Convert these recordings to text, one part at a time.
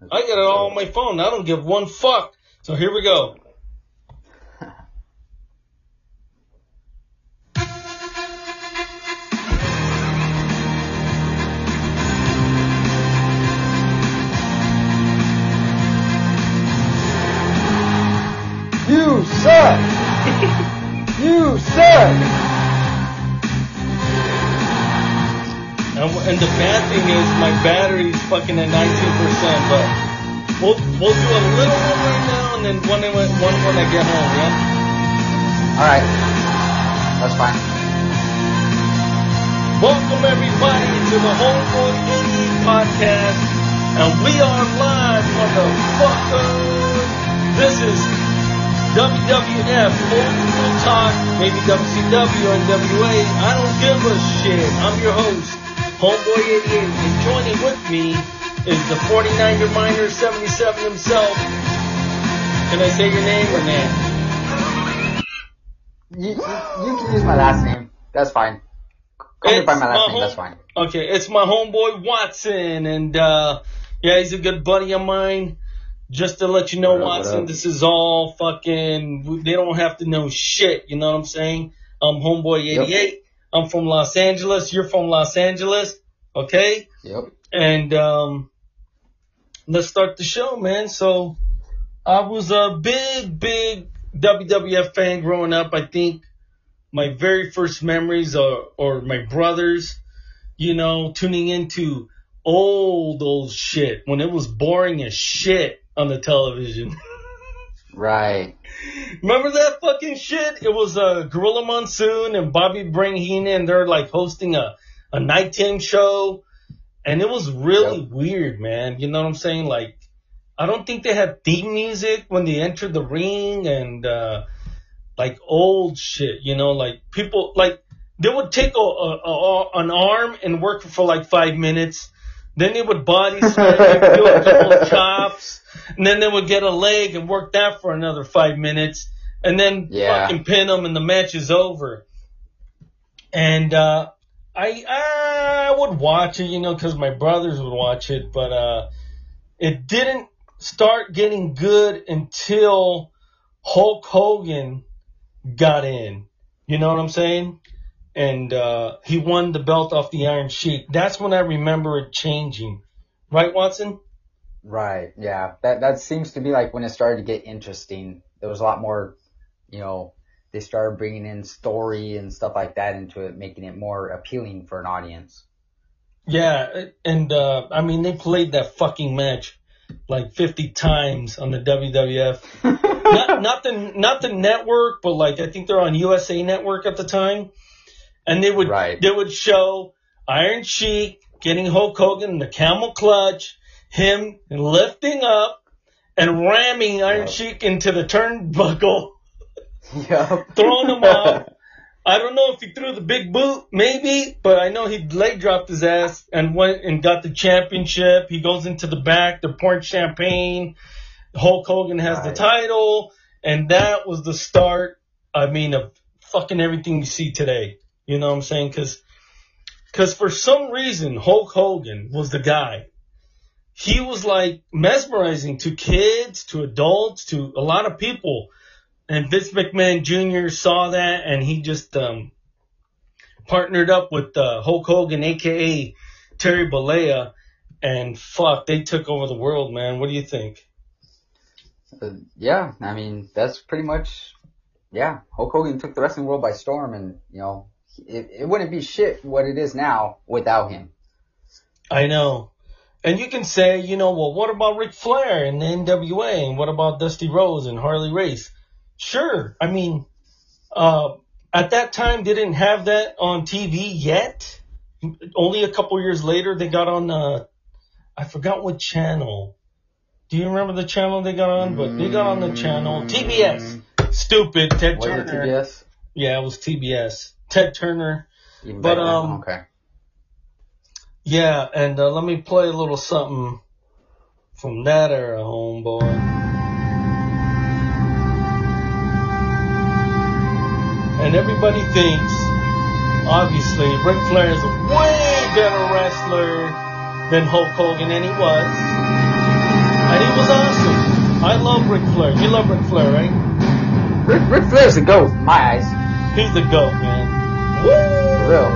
I got it all on my phone. I don't give one fuck. So here we go. And, the bad thing is my battery's fucking at 19%, but we'll, we'll do a little one right now and then one, when- one when I get home, yeah? Alright. That's fine. Welcome everybody to the Homeboy Indie Podcast, and we are live, motherfuckers. This is WWF, Old School Talk, maybe WCW and WA. I don't give a shit. I'm your host, Homeboy88, and joining with me is the 49er minor, 77 himself. Can I say your name or name? You, you, you can use my last name. That's fine. Call me by my last my name, home- that's fine. Okay, it's my homeboy Watson, and uh yeah, he's a good buddy of mine. Just to let you know, What up, Watson, up? this is all fucking. They don't have to know shit. You know what I'm saying? I'm homeboy 88. I'm from Los Angeles. You're from Los Angeles. Okay, Yep. and um, let's start the show, man. So, I was a big, big WWF fan growing up. I think my very first memories are, or my brothers, you know, tuning into old, old shit when it was boring as shit on the television. Right. Remember that fucking shit? It was uh, Gorilla Monsoon and Bobby Brain Heenan. They're like hosting a, a nighttime show. And it was really Yep. weird, man. You know what I'm saying? Like, I don't think they had theme music when they entered the ring and, uh, like old shit, you know, like people, like, they would take a, a, a, an arm and work for like five minutes. Then they would body slam and do a couple chops. And then they would get a leg and work that for another five minutes. And then Yeah. fucking pin them and the match is over. And, uh, I, I would watch it, you know, cause my brothers would watch it, but, uh, it didn't start getting good until Hulk Hogan got in. You know what I'm saying? And uh, he won the belt off the Iron Sheik. That's when I remember it changing. Right, Watson? Right. Yeah. That that seems to be like when it started to get interesting. There was a lot more, you know, they started bringing in story and stuff like that into it, making it more appealing for an audience. Yeah, and uh, I mean they played that fucking match like 50 times on the WWF. not, not the not the network, but like I think they're on USA Network at the time, and they would Right. they would show Iron Sheik getting Hulk Hogan in the camel clutch, him lifting up and ramming Iron Yep. Sheik into the turnbuckle, yep. throwing him off. I don't know if he threw the big boot, maybe, but I know he leg dropped his ass and went and got the championship. He goes into the back, they're pouring champagne. Hulk Hogan has the title, and that was the start. I mean, of fucking everything you see today. You know what I'm saying? Because, because for some reason Hulk Hogan was the guy. He was like mesmerizing to kids, to adults, to a lot of people. And Vince McMahon Jr. saw that and he just um, partnered up with uh, Hulk Hogan, aka Terry Bollea, and fuck, they took over the world, man. What do you think? Uh, yeah. I mean, that's pretty much. Yeah. Hulk Hogan took the wrestling world by storm, and you know, it, it wouldn't be shit what it is now without him. I know. And you can say, you know, well, what about Ric Flair and the NWA? And what about Dusty Rhodes and Harley Race? Sure. I mean, uh, at that time, they didn't have that on TV yet. Only a couple years later, they got on, uh, I forgot what channel. Do you remember the channel they got on? But they got on the channel TBS. Stupid Ted Was it Turner. TBS? Yeah, it was TBS. Ted Turner. Even But, um, okay. Yeah, and uh, let me play a little something from that era, homeboy. And everybody thinks, obviously, Ric Flair is a way better wrestler than Hulk Hogan, and he was. And he was awesome. I love Ric Flair. You love Ric Flair, right? Ric, Ric Flair's the goat, in my eyes. He's the GOAT, man. For real.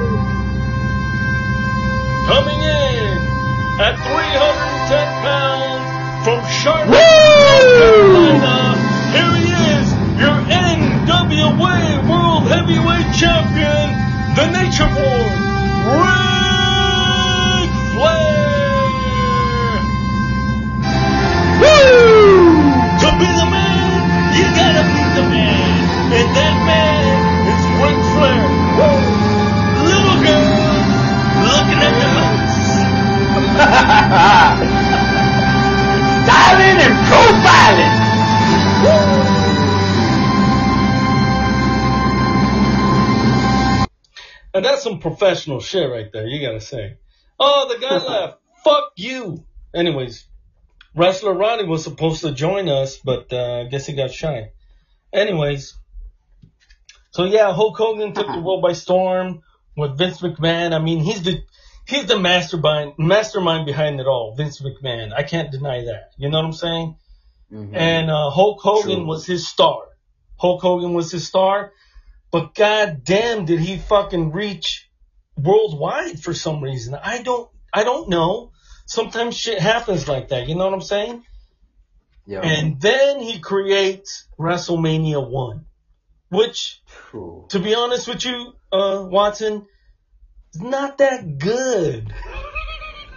Coming in at 310 pounds from Charlotte, North Carolina. Here he is, your NWA World Heavyweight Champion, the Nature Boy, that's some professional shit right there, you gotta say. Oh, the guy left. Fuck you. Anyways, Wrestler Ronnie was supposed to join us, but uh, I guess he got shy. Anyways, so yeah, Hulk Hogan took the world by storm with Vince McMahon. I mean, he's the he's the mastermind mastermind behind it all, Vince McMahon. I can't deny that. You know what I'm saying? Mhm. And uh, Hulk Hogan True. was his star. Hulk Hogan was his star, but god damn did he fucking reach worldwide for some reason. I don't I don't know. Sometimes shit happens like that, you know what I'm saying? Yeah. And then he creates WrestleMania 1, which True. to be honest with you, uh Watson, is not that good.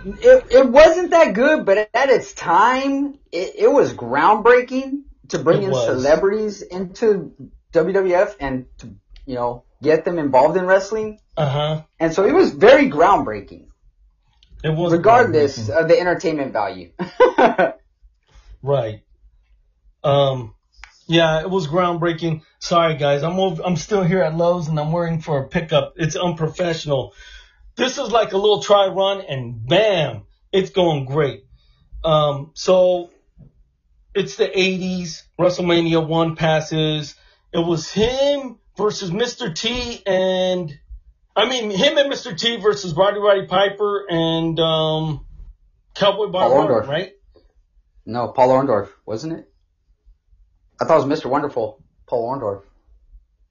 It, it wasn't that good, but at its time, it, it was groundbreaking to bring It in was. celebrities into WWF and to, you know, get them involved in wrestling. Uh-huh. And so it was very groundbreaking, It was regardless groundbreaking. of the entertainment value. Right. Um, yeah, it was groundbreaking. Sorry guys, I'm over, I'm still here at Lowe's and I'm waiting for a pickup. It's unprofessional. This is like a little try run and bam, it's going great. Um, so it's the 80s. WrestleMania 1 passes. It was him versus Mr. T and I mean him and Mr. T versus Roddy Roddy Piper and um Cowboy Bob Paul Orndorff. right? no, Paul Orndorff, wasn't it? I thought it was Mr. Wonderful, Paul Orndorff.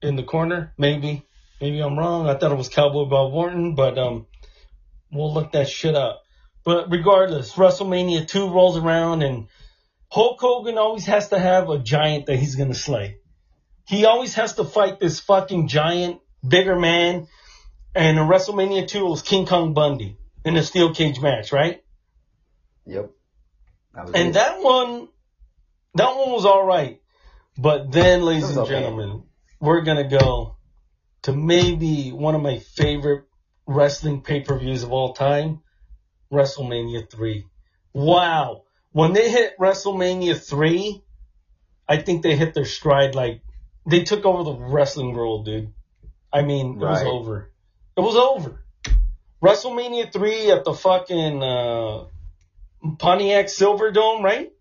in the corner. Maybe, maybe I'm wrong. I thought it was Cowboy Bob Orton, but um, we'll look that shit up. But regardless, WrestleMania 2 rolls around and Hulk Hogan always has to have a giant that he's gonna slay. He always has to fight this fucking giant, bigger man. And in WrestleMania 2 it was King Kong Bundy in a steel cage match, right? Yep. That And it. that one, that one was all right. But then, ladies and okay. gentlemen, we're gonna go to maybe one of my favorite wrestling pay-per-views of all time, WrestleMania 3. Wow. When they hit WrestleMania 3, I think they hit their stride like they took over the wrestling world, dude. I mean, it was over. It was over. WrestleMania 3 at the fucking uh, Pontiac Silverdome, right?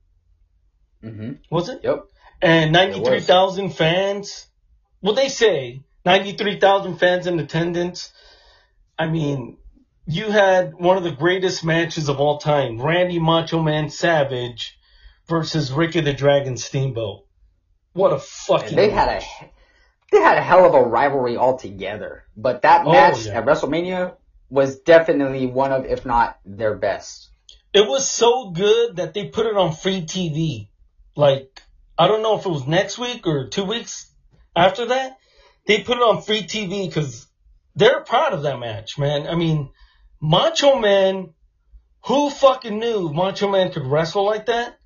Mm-hmm. Was it? Yep. And It was. 93,000 fans. Well, they say 93,000 fans in attendance. I mean, you had one of the greatest matches of all time, Randy Macho Man Savage versus Ricky the Dragon Steamboat. What a fucking They had a they had a hell of a rivalry altogether. But that Oh, match yeah. at WrestleMania was definitely one of, if not their best. It was so good that they put it on free TV. Like, I don't know if it was next week or two weeks after that. They put it on free TV because they're proud of that match, man. I mean, Macho Man, who fucking knew Macho Man could wrestle like that?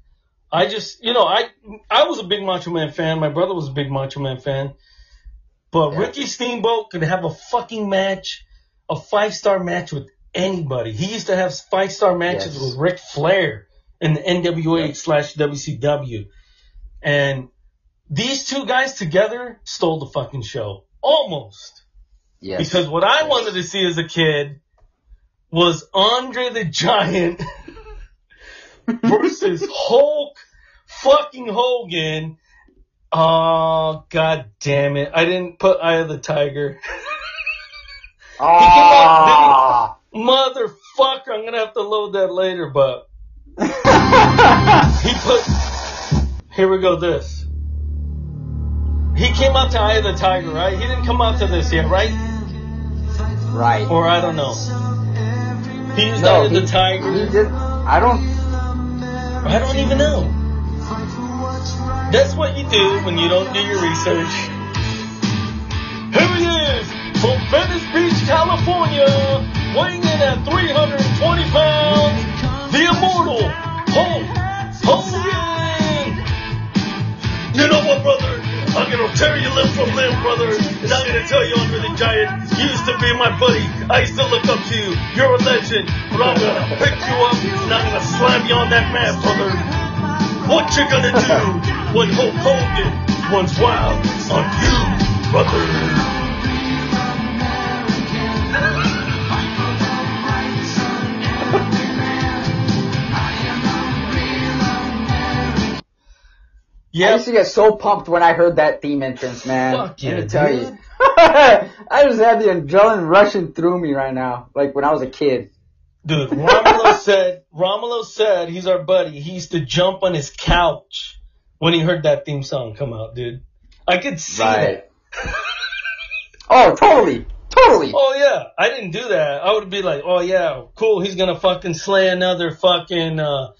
I just, you know, I I was a big Macho Man fan. My brother was a big Macho Man fan. But Yeah. Ricky Steamboat could have a fucking match, a five star match with anybody. He used to have five star matches Yes. with Ric Flair in the NWA slash WCW. And these two guys together stole the fucking show. Almost. Yes. Because what I Yes. wanted to see as a kid was Andre the Giant versus Hulk fucking Hogan. Oh, god damn it. I didn't put Eye of the Tiger. Ah. Motherfucker, I'm gonna have to load that later, but he put here we go. This. He came out to Eye of the Tiger, right? He didn't come out to this yet, right? Right. Or I don't know. He used No, Eye of he, the Tiger. he did. I don't. I don't even know. That's what you do when you don't do your research. Here he is from Venice Beach, California, weighing in at 320 pounds, the immortal Hulk Hogan. You know what, brother? I'm gonna tear you limb from limb, brother. And I'm gonna tell you, Andre the Giant, you used to be my buddy. I used to look up to you. You're a legend. But I'm gonna pick you up and I'm gonna slam you on that mat, brother. What you gonna do when Hulk Hogan runs wild on you, brother? I used to get so pumped when I heard that theme entrance, man. Fuck yeah, Let me tell dude. you. I just had the adrenaline rushing through me right now, like when I was a kid. Dude, Romulo said, Romulo said, he's our buddy. He used to jump on his couch when he heard that theme song come out, dude. I could see Right. that. Oh, totally, totally. Oh yeah, I didn't do that. I would be like, oh yeah, cool. He's gonna fucking slay another fucking uh,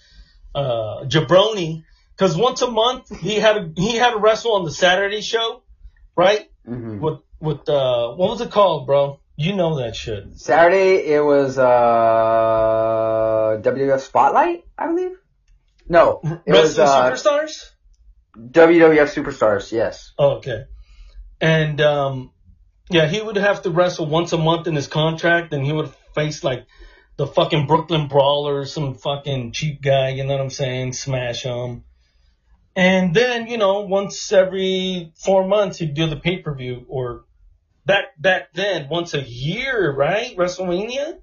uh, jabroni. Cause once a month he had a, he had a wrestle on the Saturday show, right? hmm With with uh, what was it called, bro? You know that shit. Saturday it was uh WWF Spotlight, I believe. No, it was Wrestling uh, Superstars. WWF Superstars. Yes. Oh, okay. And um, yeah, he would have to wrestle once a month in his contract, and he would face like the fucking Brooklyn Brawler, some fucking cheap guy. You know what I'm saying? Smash him. And then you know, once every four months, he'd do the pay per view, or back back then, once a year, right? WrestleMania.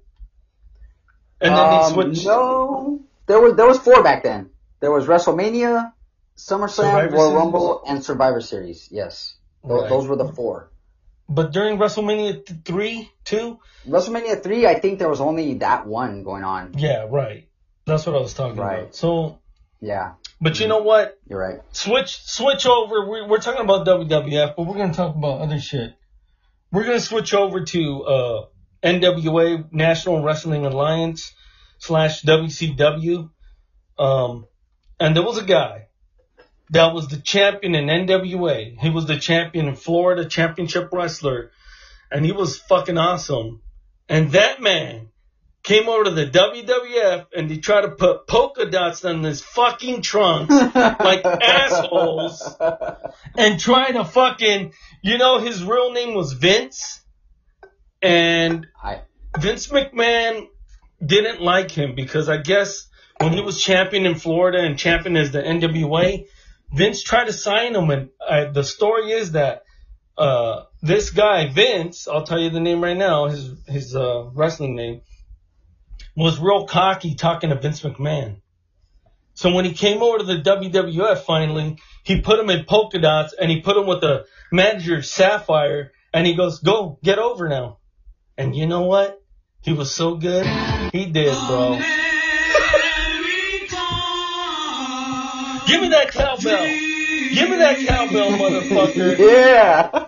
And then um, he switched. No, there was there was four back then. There was WrestleMania, SummerSlam, Survivor Royal Series? Rumble, and Survivor Series. Yes, Right. those were the four. But during WrestleMania th- three, two, WrestleMania three, I think there was only that one going on. yeah, right. That's what I was talking Right. about. So, Yeah, but you know what? you're right. switch switch over. We're, we're talking about WWF, but we're gonna talk about other shit. We're gonna switch over to uh, NWA National Wrestling Alliance slash WCW. Um, and there was a guy that was the champion in NWA. He was the champion in Florida Championship Wrestler, and he was fucking awesome. And that man came over to the WWF and he tried to put polka dots on his fucking trunks like assholes and try to fucking, you know, his real name was Vince. And I Vince McMahon didn't like him because I guess when he was champion in Florida and champion as the NWA, Vince tried to sign him. And uh, the story is that uh, this guy, Vince, I'll tell you the name right now, his, his uh, wrestling name, was real cocky talking to Vince McMahon. So when he came over to the WWF finally, he put him in polka dots and he put him with the manager Sapphire and he goes, go, get over now. And you know what? He was so good. He did, bro. Give me that cowbell. Give me that cowbell, motherfucker. yeah.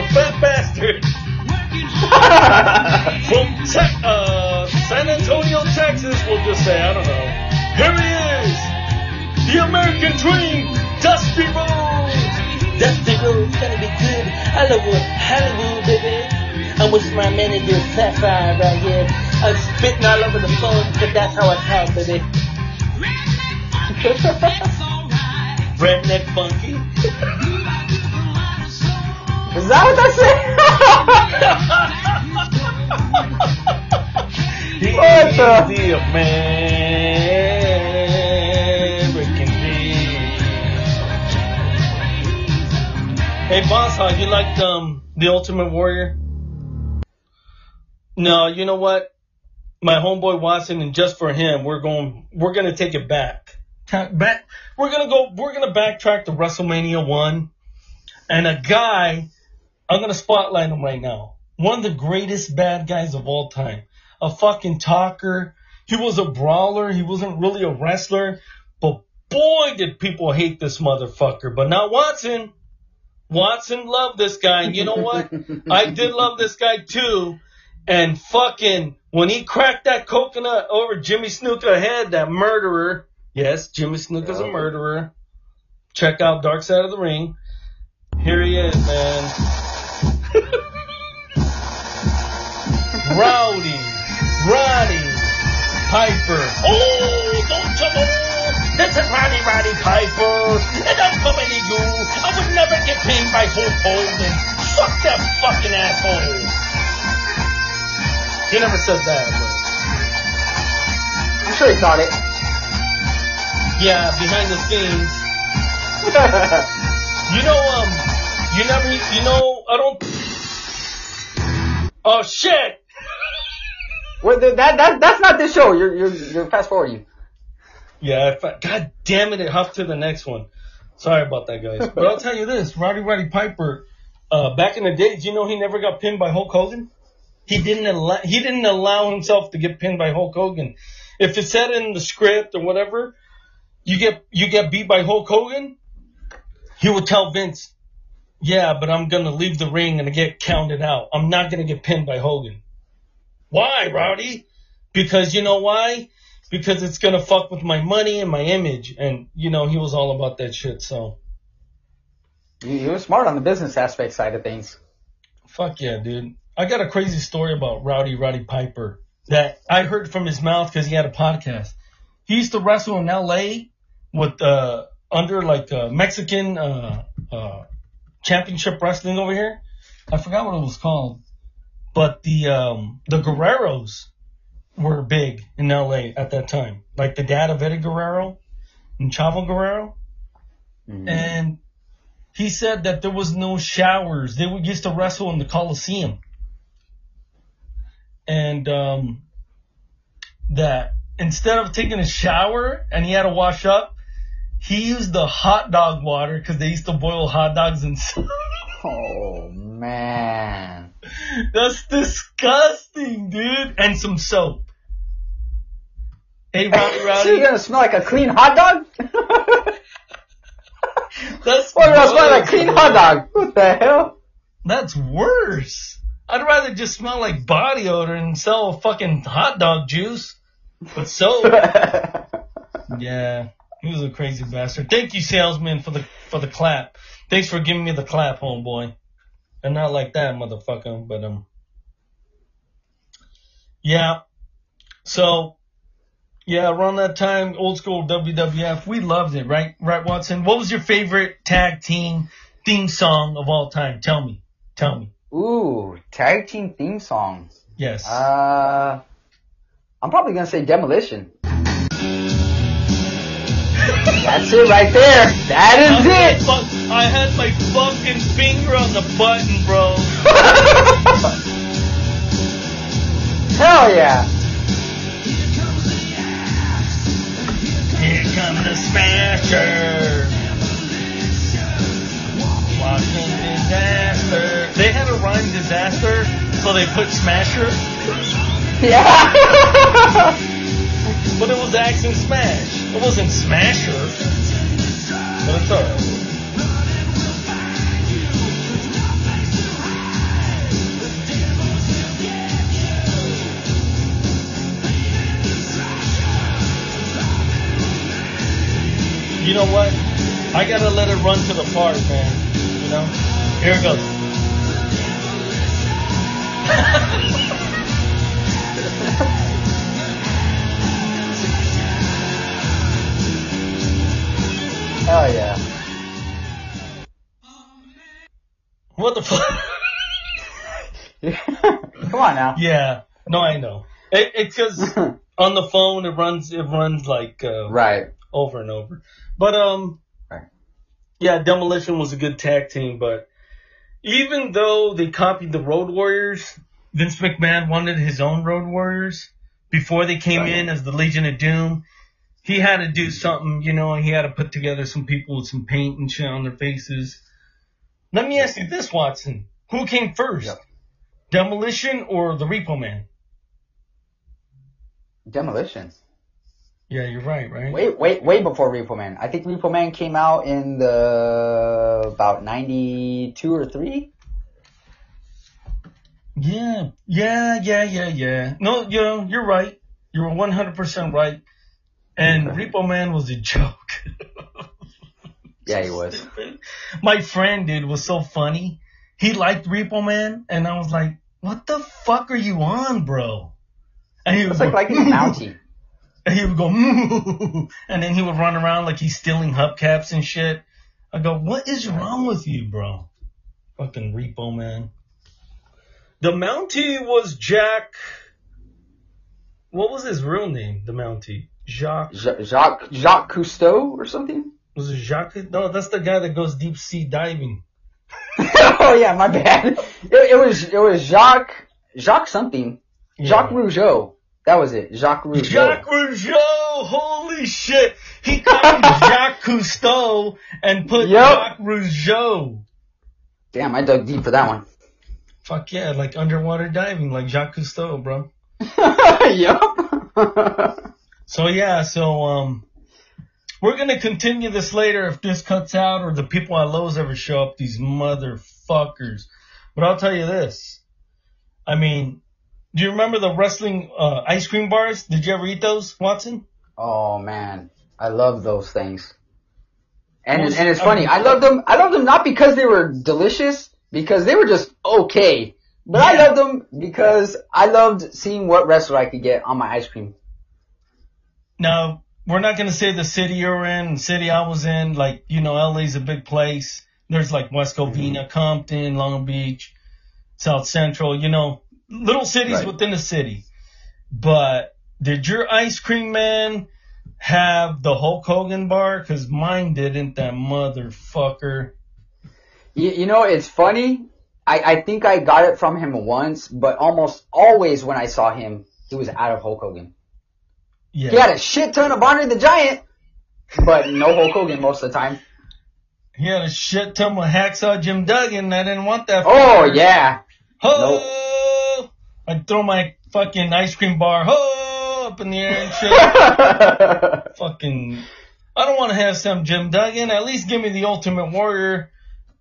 A fat bastard from Te- uh, San Antonio, Texas. We'll just say, I don't know. Here he is, the American Dream, Dusty Rhodes. Dusty Rhodes gonna be good all over Hollywood, baby. I'm with my manager Sapphire right here. I'm spitting all over the phone because that's how I talk, baby. That's alright. Redneck Funky. Is that what that said? He's What the- the American Dream. Hey, boss, how you like um the Ultimate Warrior? No, you know what? My homeboy Watson, and just for him, we're going. We're gonna take it back. Back. We're gonna go. We're gonna backtrack to WrestleMania one, and a guy, I'm gonna spotlight him right now. One of the greatest bad guys of all time. A fucking talker. He was a brawler. He wasn't really a wrestler, but boy did people hate this motherfucker. But now Watson, Watson loved this guy. And you know what? I did love this guy too. And fucking, when he cracked that coconut over Jimmy Snuka head, that murderer. Yes, Jimmy Snuka's a oh. murderer. Check out Dark Side of the Ring. Here he is, man. Rowdy, Roddy, Piper. Oh, don't you know? This is Roddy Roddy Piper, and I'm coming to you. I would never get pinned by Hulk Hogan. Fuck that fucking asshole. He never said that, but. I'm sure he thought it. yeah, behind the scenes. You know, um, you never, you know, I don't. Oh shit! Wait, that that that's not this show. You're you're you're fast forwarding. Yeah, I, God damn it, it hopped to the next one. Sorry about that, guys. But I'll tell you this, Roddy Roddy Piper, uh, back in the days, you know he never got pinned by Hulk Hogan? He didn't allow, he didn't allow himself to get pinned by Hulk Hogan. If it said in the script or whatever, you get, you get beat by Hulk Hogan, he would tell Vince, yeah, but I'm gonna leave the ring and get counted out. I'm not gonna get pinned by Hogan. Why, Rowdy? Because you know why? Because it's gonna fuck with my money and my image. And you know, he was all about that shit, so You, you were smart on the business aspect side of things. fuck yeah, dude. I got a crazy story about Rowdy Roddy Piper that I heard from his mouth because he had a podcast. He used to wrestle in L.A. with uh under like uh, Mexican uh, uh, championship wrestling over here. I forgot what it was called, but the um, the Guerreros were big in L.A. at that time, like the dad of Eddie Guerrero and Chavo Guerrero. Mhm. And he said that there was no showers. They would used to wrestle in the Coliseum. And um, that instead of taking a shower and he had to wash up, he used the hot dog water because they used to boil hot dogs and Oh man. That's disgusting, dude. And some soap. Hey, Rowdy so you're gonna smell like a clean hot dog? That's what gonna smell like a clean hot dog? What the hell? That's worse. I'd rather just smell like body odor and sell fucking hot dog juice. But soap. yeah, he was a crazy bastard. Thank you, salesman, for the for the clap. Thanks for giving me the clap, homeboy. And not like that, motherfucker. But um, yeah. So, yeah, around that time, old school WWF, we loved it, right? Right, Watson. What was your favorite tag team theme song of all time? Tell me. Tell me. Ooh, tag team theme song. Yes. Uh, I'm probably gonna say Demolition. That's it right there. That is I it. fu- I had my fucking finger on the button, bro. Hell yeah. Here comes the smasher. Walking disaster. They had a rhyme disaster, so they put smasher, Yeah. but it was Action Smash. It wasn't smasher. But it's alright. You know what? I gotta let it run to the part, man. You know? Here it goes. Hell yeah. What the fuck? Come on now. yeah. No, I know. It, it's because on the phone it runs it runs like uh, right. over and over. But um, Right. yeah, Demolition was a good tag team. But even though they copied the Road Warriors, Vince McMahon wanted his own Road Warriors before they came Right. in as the Legion of Doom. He had to do something, you know. He had to put together some people with some paint and shit on their faces. Let me ask you this, Watson. Who came first? Yep. Demolition or the Repo Man? Demolition. Yeah, you're right, right? Wait, wait, way before Repo Man. I think Repo Man came out in the about ninety two or three. Yeah, yeah, yeah, yeah, yeah. No, you know, you're right. You're 100% right. And Repo Man was a joke. Yeah, he was. My friend, dude, was so funny. He liked Repo Man, and I was like, what the fuck are you on, bro? And he was like, like like Mountie. and he would go, and then he would run around like he's stealing hubcaps and shit. I go, what is wrong with you, bro? Fucking Repo Man. The Mountie was Jack. What was his real name? The Mountie. Jacques. Jacques Jacques Cousteau or something. Was it Jacques? No, that's the guy that goes deep sea diving. oh yeah, my bad. It, it was it was Jacques Jacques something. Jacques Yeah. Rougeau. That was it. Jacques Rougeau. Jacques Rougeau, holy shit. He copied Jacques Cousteau and put Yep. Jacques Rougeau. Damn, I dug deep for that one. Fuck yeah, like underwater diving, like Jacques Cousteau, bro. yep. So yeah, so um, we're gonna continue this later if this cuts out or the people at Lowe's ever show up. These motherfuckers. But I'll tell you this. I mean, do you remember the wrestling uh, ice cream bars? Did you ever eat those, Watson? oh man, I love those things. And Well, and it's I funny. mean- I love them. I love them not because they were delicious, because they were just okay. But I loved them because I loved seeing what wrestler I could get on my ice cream. Now, we're not going to say the city you're in, the city I was in. Like, you know, LA's a big place. There's like West mm-hmm. Covina, Compton, Long Beach, South Central, you know, little cities Right. within the city. But did your ice cream man have the Hulk Hogan bar? Cause mine didn't, that motherfucker. You, you know, it's funny. I, I think I got it from him once, but almost always when I saw him, he was out of Hulk Hogan. Yeah. He had a shit ton of Andre the Giant, but no Hulk Hogan most of the time. He had a shit ton of hacksaw Jim Duggan. I didn't want that. Oh yeah. Ho! I'd throw my fucking ice cream bar ho up in the air and shit. fucking. I don't want to have some Jim Duggan. At least give me the Ultimate Warrior.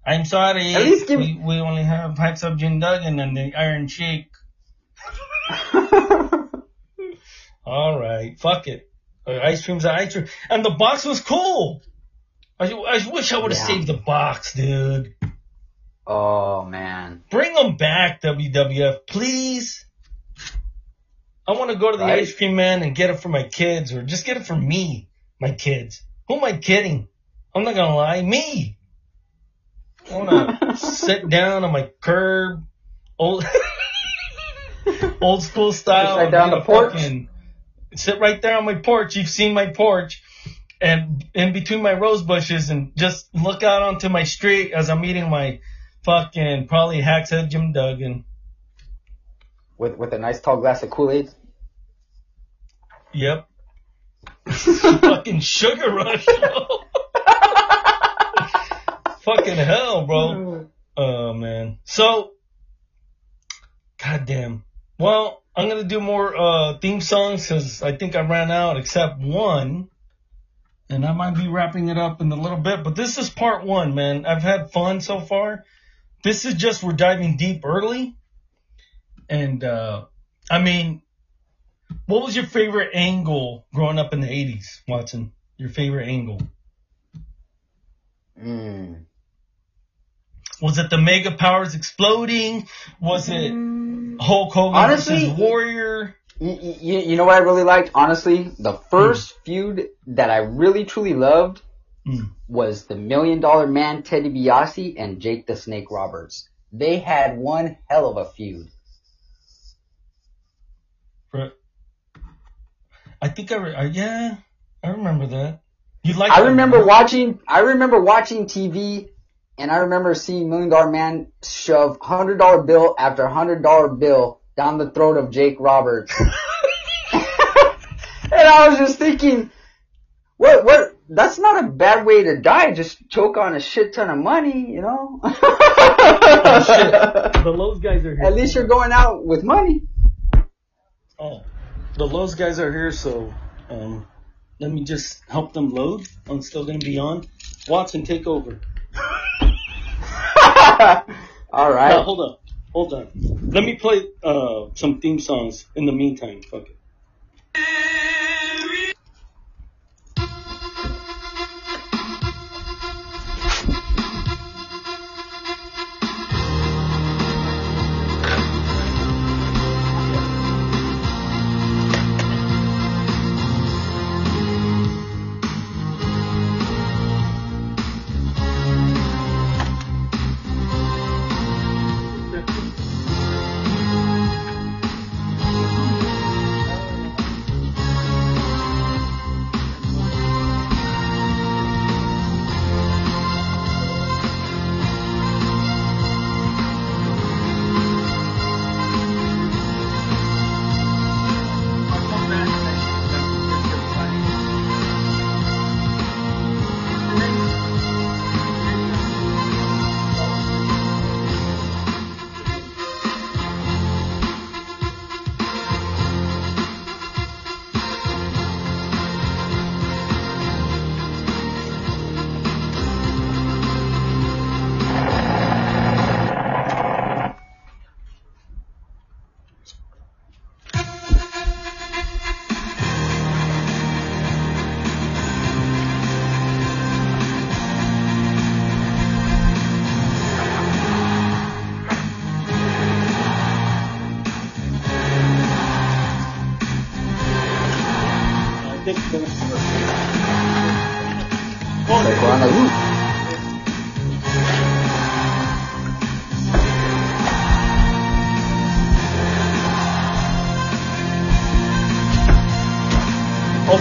I'm sorry. At least give- we, we only have Hacksaw Jim Duggan and the Iron Sheik. All right, fuck it. Uh, ice cream's an ice cream, and the box was cool. I, I wish I would have Yeah. saved the box, dude. oh man. Bring them back, WWF, please. I want to go to the Right. ice cream man and get it for my kids, or just get it for me, my kids. Who am I kidding? I'm not gonna lie, me. I want to sit down on my curb, old, old school style. Sit there the porch? fucking- sit right there on my porch. You've seen my porch, and in between my rose bushes, and just look out onto my street as I'm eating my fucking probably hacks head Jim Duggan. With with a nice tall glass of Kool Aid. Yep. fucking sugar rush, fucking hell, bro. Mm. Oh man. So, goddamn. Well, I'm gonna do more uh theme songs because I think I ran out except one, and I might be wrapping it up in a little bit. But this is part one, man. I've had fun so far. This is just we're diving deep early, and uh I mean, what was your favorite angle growing up in the '80s, Watson? Your favorite angle? Mm. Was it the Mega Powers exploding? Was it Hulk Hogan Honestly- versus Warrior? You, you, you know what I really liked? Honestly, the first feud that I really truly loved Mm. was the Million Dollar Man Teddy DiBiase and Jake the Snake Roberts. They had one hell of a feud. I think I, re- I yeah, I remember that. You like? I remember watching. I remember watching TV, and I remember seeing Million Dollar Man shove hundred dollar bill after hundred dollar bill down the throat of Jake Roberts. and I was just thinking, what, what, that's not a bad way to die. Just choke on a shit ton of money, you know. Oh, shit. The Lowe's guys are here. At least you're going out with money. Oh, the Lowe's guys are here, so um, let me just help them load. I'm still gonna be on. Watson, take over. All right. Hold on, hold on. Let me play uh, some theme songs in the meantime. Fuck it.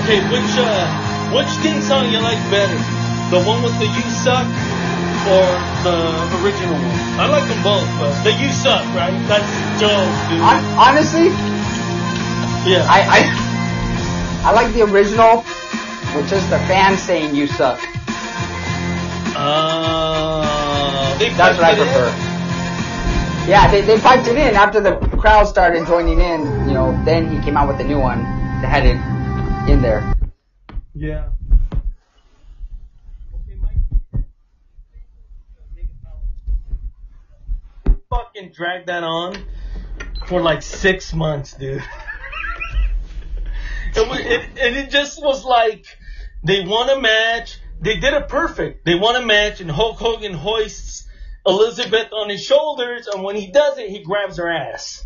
Okay, which uh, which theme song you like better? The one with the "You Suck" or the original one? I like them both, but the "You Suck" right? That's dope, dude. Hon- honestly, yeah. I, I I like the original, which is the fans saying you suck. uh, That's what I it in. prefer. Yeah, they, they piped it in after the crowd started joining in. You know, then he came out with the new one that had it in there. Yeah. Fucking drag that on for like six months, dude. it, was, it, and it just was like they won a match. They did it perfect. They won a match, and Hulk Hogan hoists Elizabeth on his shoulders, and when he does it, he grabs her ass.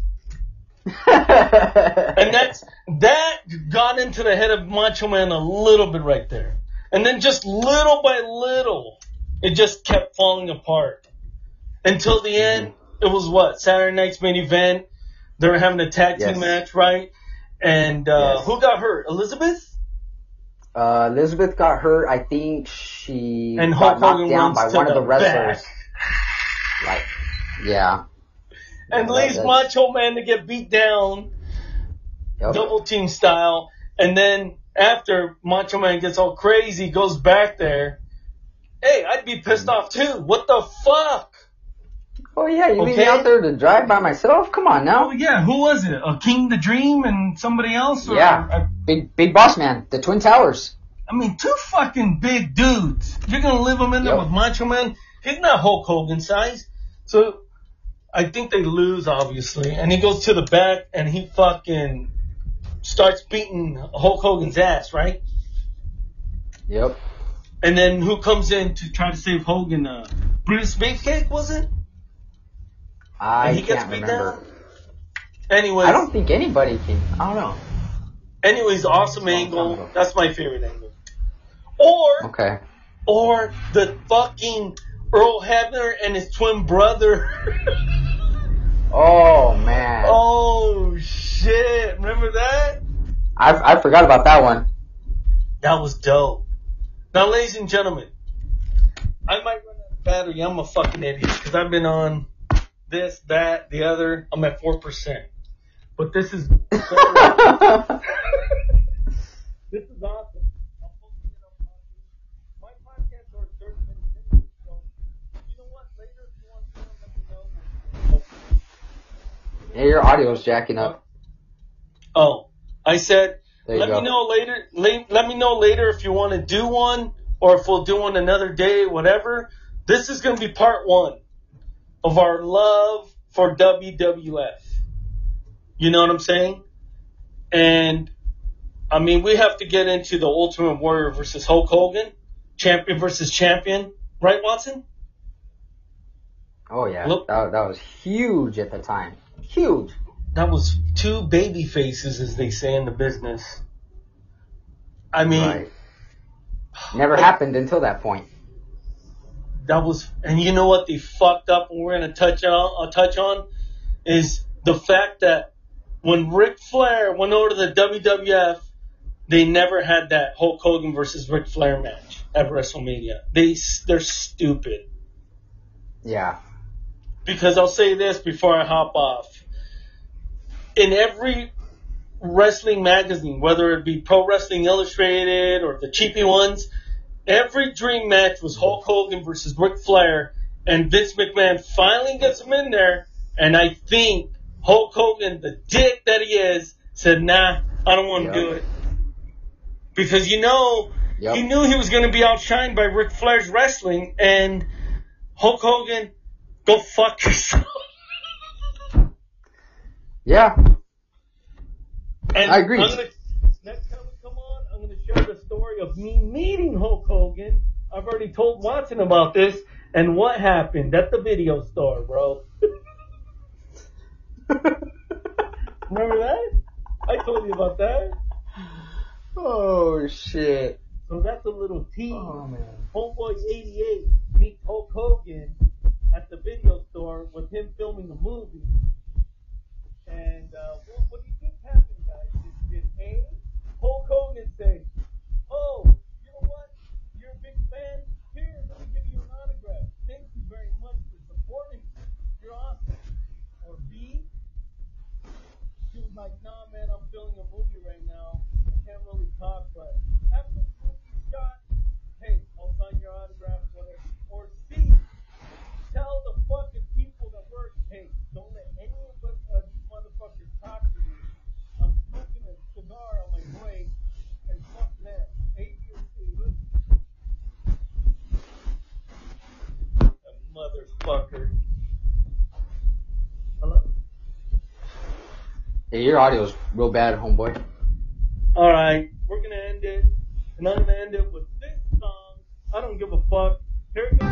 And that's that got into the head of Macho Man a little bit right there. And then just little by little, it just kept falling apart. Until the end, it was what? Saturday night's main event. They were having a tag team Yes. match, right? And uh, Yes. who got hurt? Elizabeth? uh, Elizabeth got hurt. I think she And got Hulk knocked Hogan down by one of the the wrestlers. back. Like, yeah. And leaves Macho Man to get beat down. Yep. double team style, and then after Macho Man gets all crazy, goes back there. Hey, I'd be pissed off too. What the fuck? Oh yeah, you leave me out there to drive by myself? Come on now. Oh yeah, who was it? Akeem the Dream and somebody else? Or, Yeah. Big big boss man, the Twin Towers. I mean, two fucking big dudes. You're gonna live them in there Yep. with Macho Man? He's not Hulk Hogan size. So I think they lose, obviously. And he goes to the back and he fucking starts beating Hulk Hogan's ass, right? Yep. And then who comes in to try to save Hogan? Uh, Bruce Beefcake, was it? I And he can't beat remember. down? Anyways, I don't think anybody can. I don't know. anyways, awesome angle. That's my favorite angle. Or, Okay. or the fucking Earl Hebner and his twin brother. Oh man. oh shit! Remember that? I I forgot about that one. That was dope. Now, ladies and gentlemen, I might run out of battery. I'm a fucking idiot because I've been on this, that, the other. I'm at four percent, but this is this is awesome. Yeah, your audio's jacking up. Oh, I said There let me know later. Let, let me know later if you want to do one or if we'll do one another day, whatever. This is going to be part one of our love for WWF. You know what I'm saying? And I mean, we have to get into the Ultimate Warrior versus Hulk Hogan, champion versus champion, right, Watson? Oh yeah, Look- that, that was huge at the time. Huge. That was two baby faces, as they say in the business. I mean, Right. Never happened until that point. that was, and you know what they fucked up, and we're gonna touch on, uh, touch on, is the fact that when Ric Flair went over to the WWF, they never had that Hulk Hogan versus Ric Flair match at WrestleMania. They they're stupid. Yeah. Because I'll say this before I hop off. In every wrestling magazine, whether it be Pro Wrestling Illustrated or the cheapy ones, every dream match was Hulk Hogan versus Ric Flair, and Vince McMahon finally gets him in there, and I think Hulk Hogan, the dick that he is, said, nah, I don't want to Yep. do it. Because you know, Yep. he knew he was going to be outshined by Ric Flair's wrestling, and Hulk Hogan, go fuck yourself. Yeah. And I agree. Gonna, next time we come on, I'm going to share the story of me meeting Hulk Hogan. I've already told Watson about this and what happened at the video store, bro. Remember that? I told you about that. oh shit. So that's a little tease. Oh man. Homeboy 88 meets Hulk Hogan at the video store with him filming the movie. And uh, what, what do you think happened, guys? Did, did A, Hulk Hogan say, Oh, you know what? You're a big fan? Here, let me give you an autograph. Thank you very much for supporting me. You're awesome. Or B, she was like, Nah, man, I'm filming a movie right now. I can't really talk, but after the movie's shot, hey, I'll sign your autograph, whatever. Or C, tell the fucking people that work, hey, don't let any of us, uh, these motherfuckers talk to me. I'm smoking a cigar on my break, and fuck them. A, B, or C. That motherfucker. Hello? Yeah, your audio's real bad, homeboy. Alright, we're gonna end it, and I'm gonna end it with this song. I don't give a fuck. Here it goes.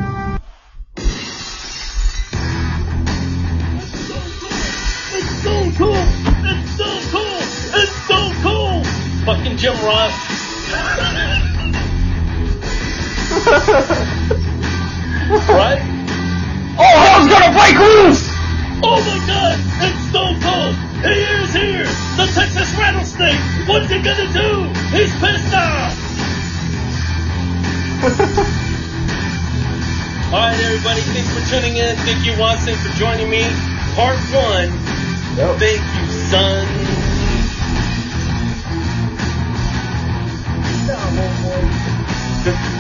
It's so cool! It's so cool! It's so cool! Fucking Jim Ross. right? Break loose! Oh my god, it's Stone Cold! He is here! The Texas Rattlesnake! What's he gonna do? He's pissed off! Alright everybody, thanks for tuning in. Thank you Watson for joining me. Part one. Yep. Thank you, son. No, no, no.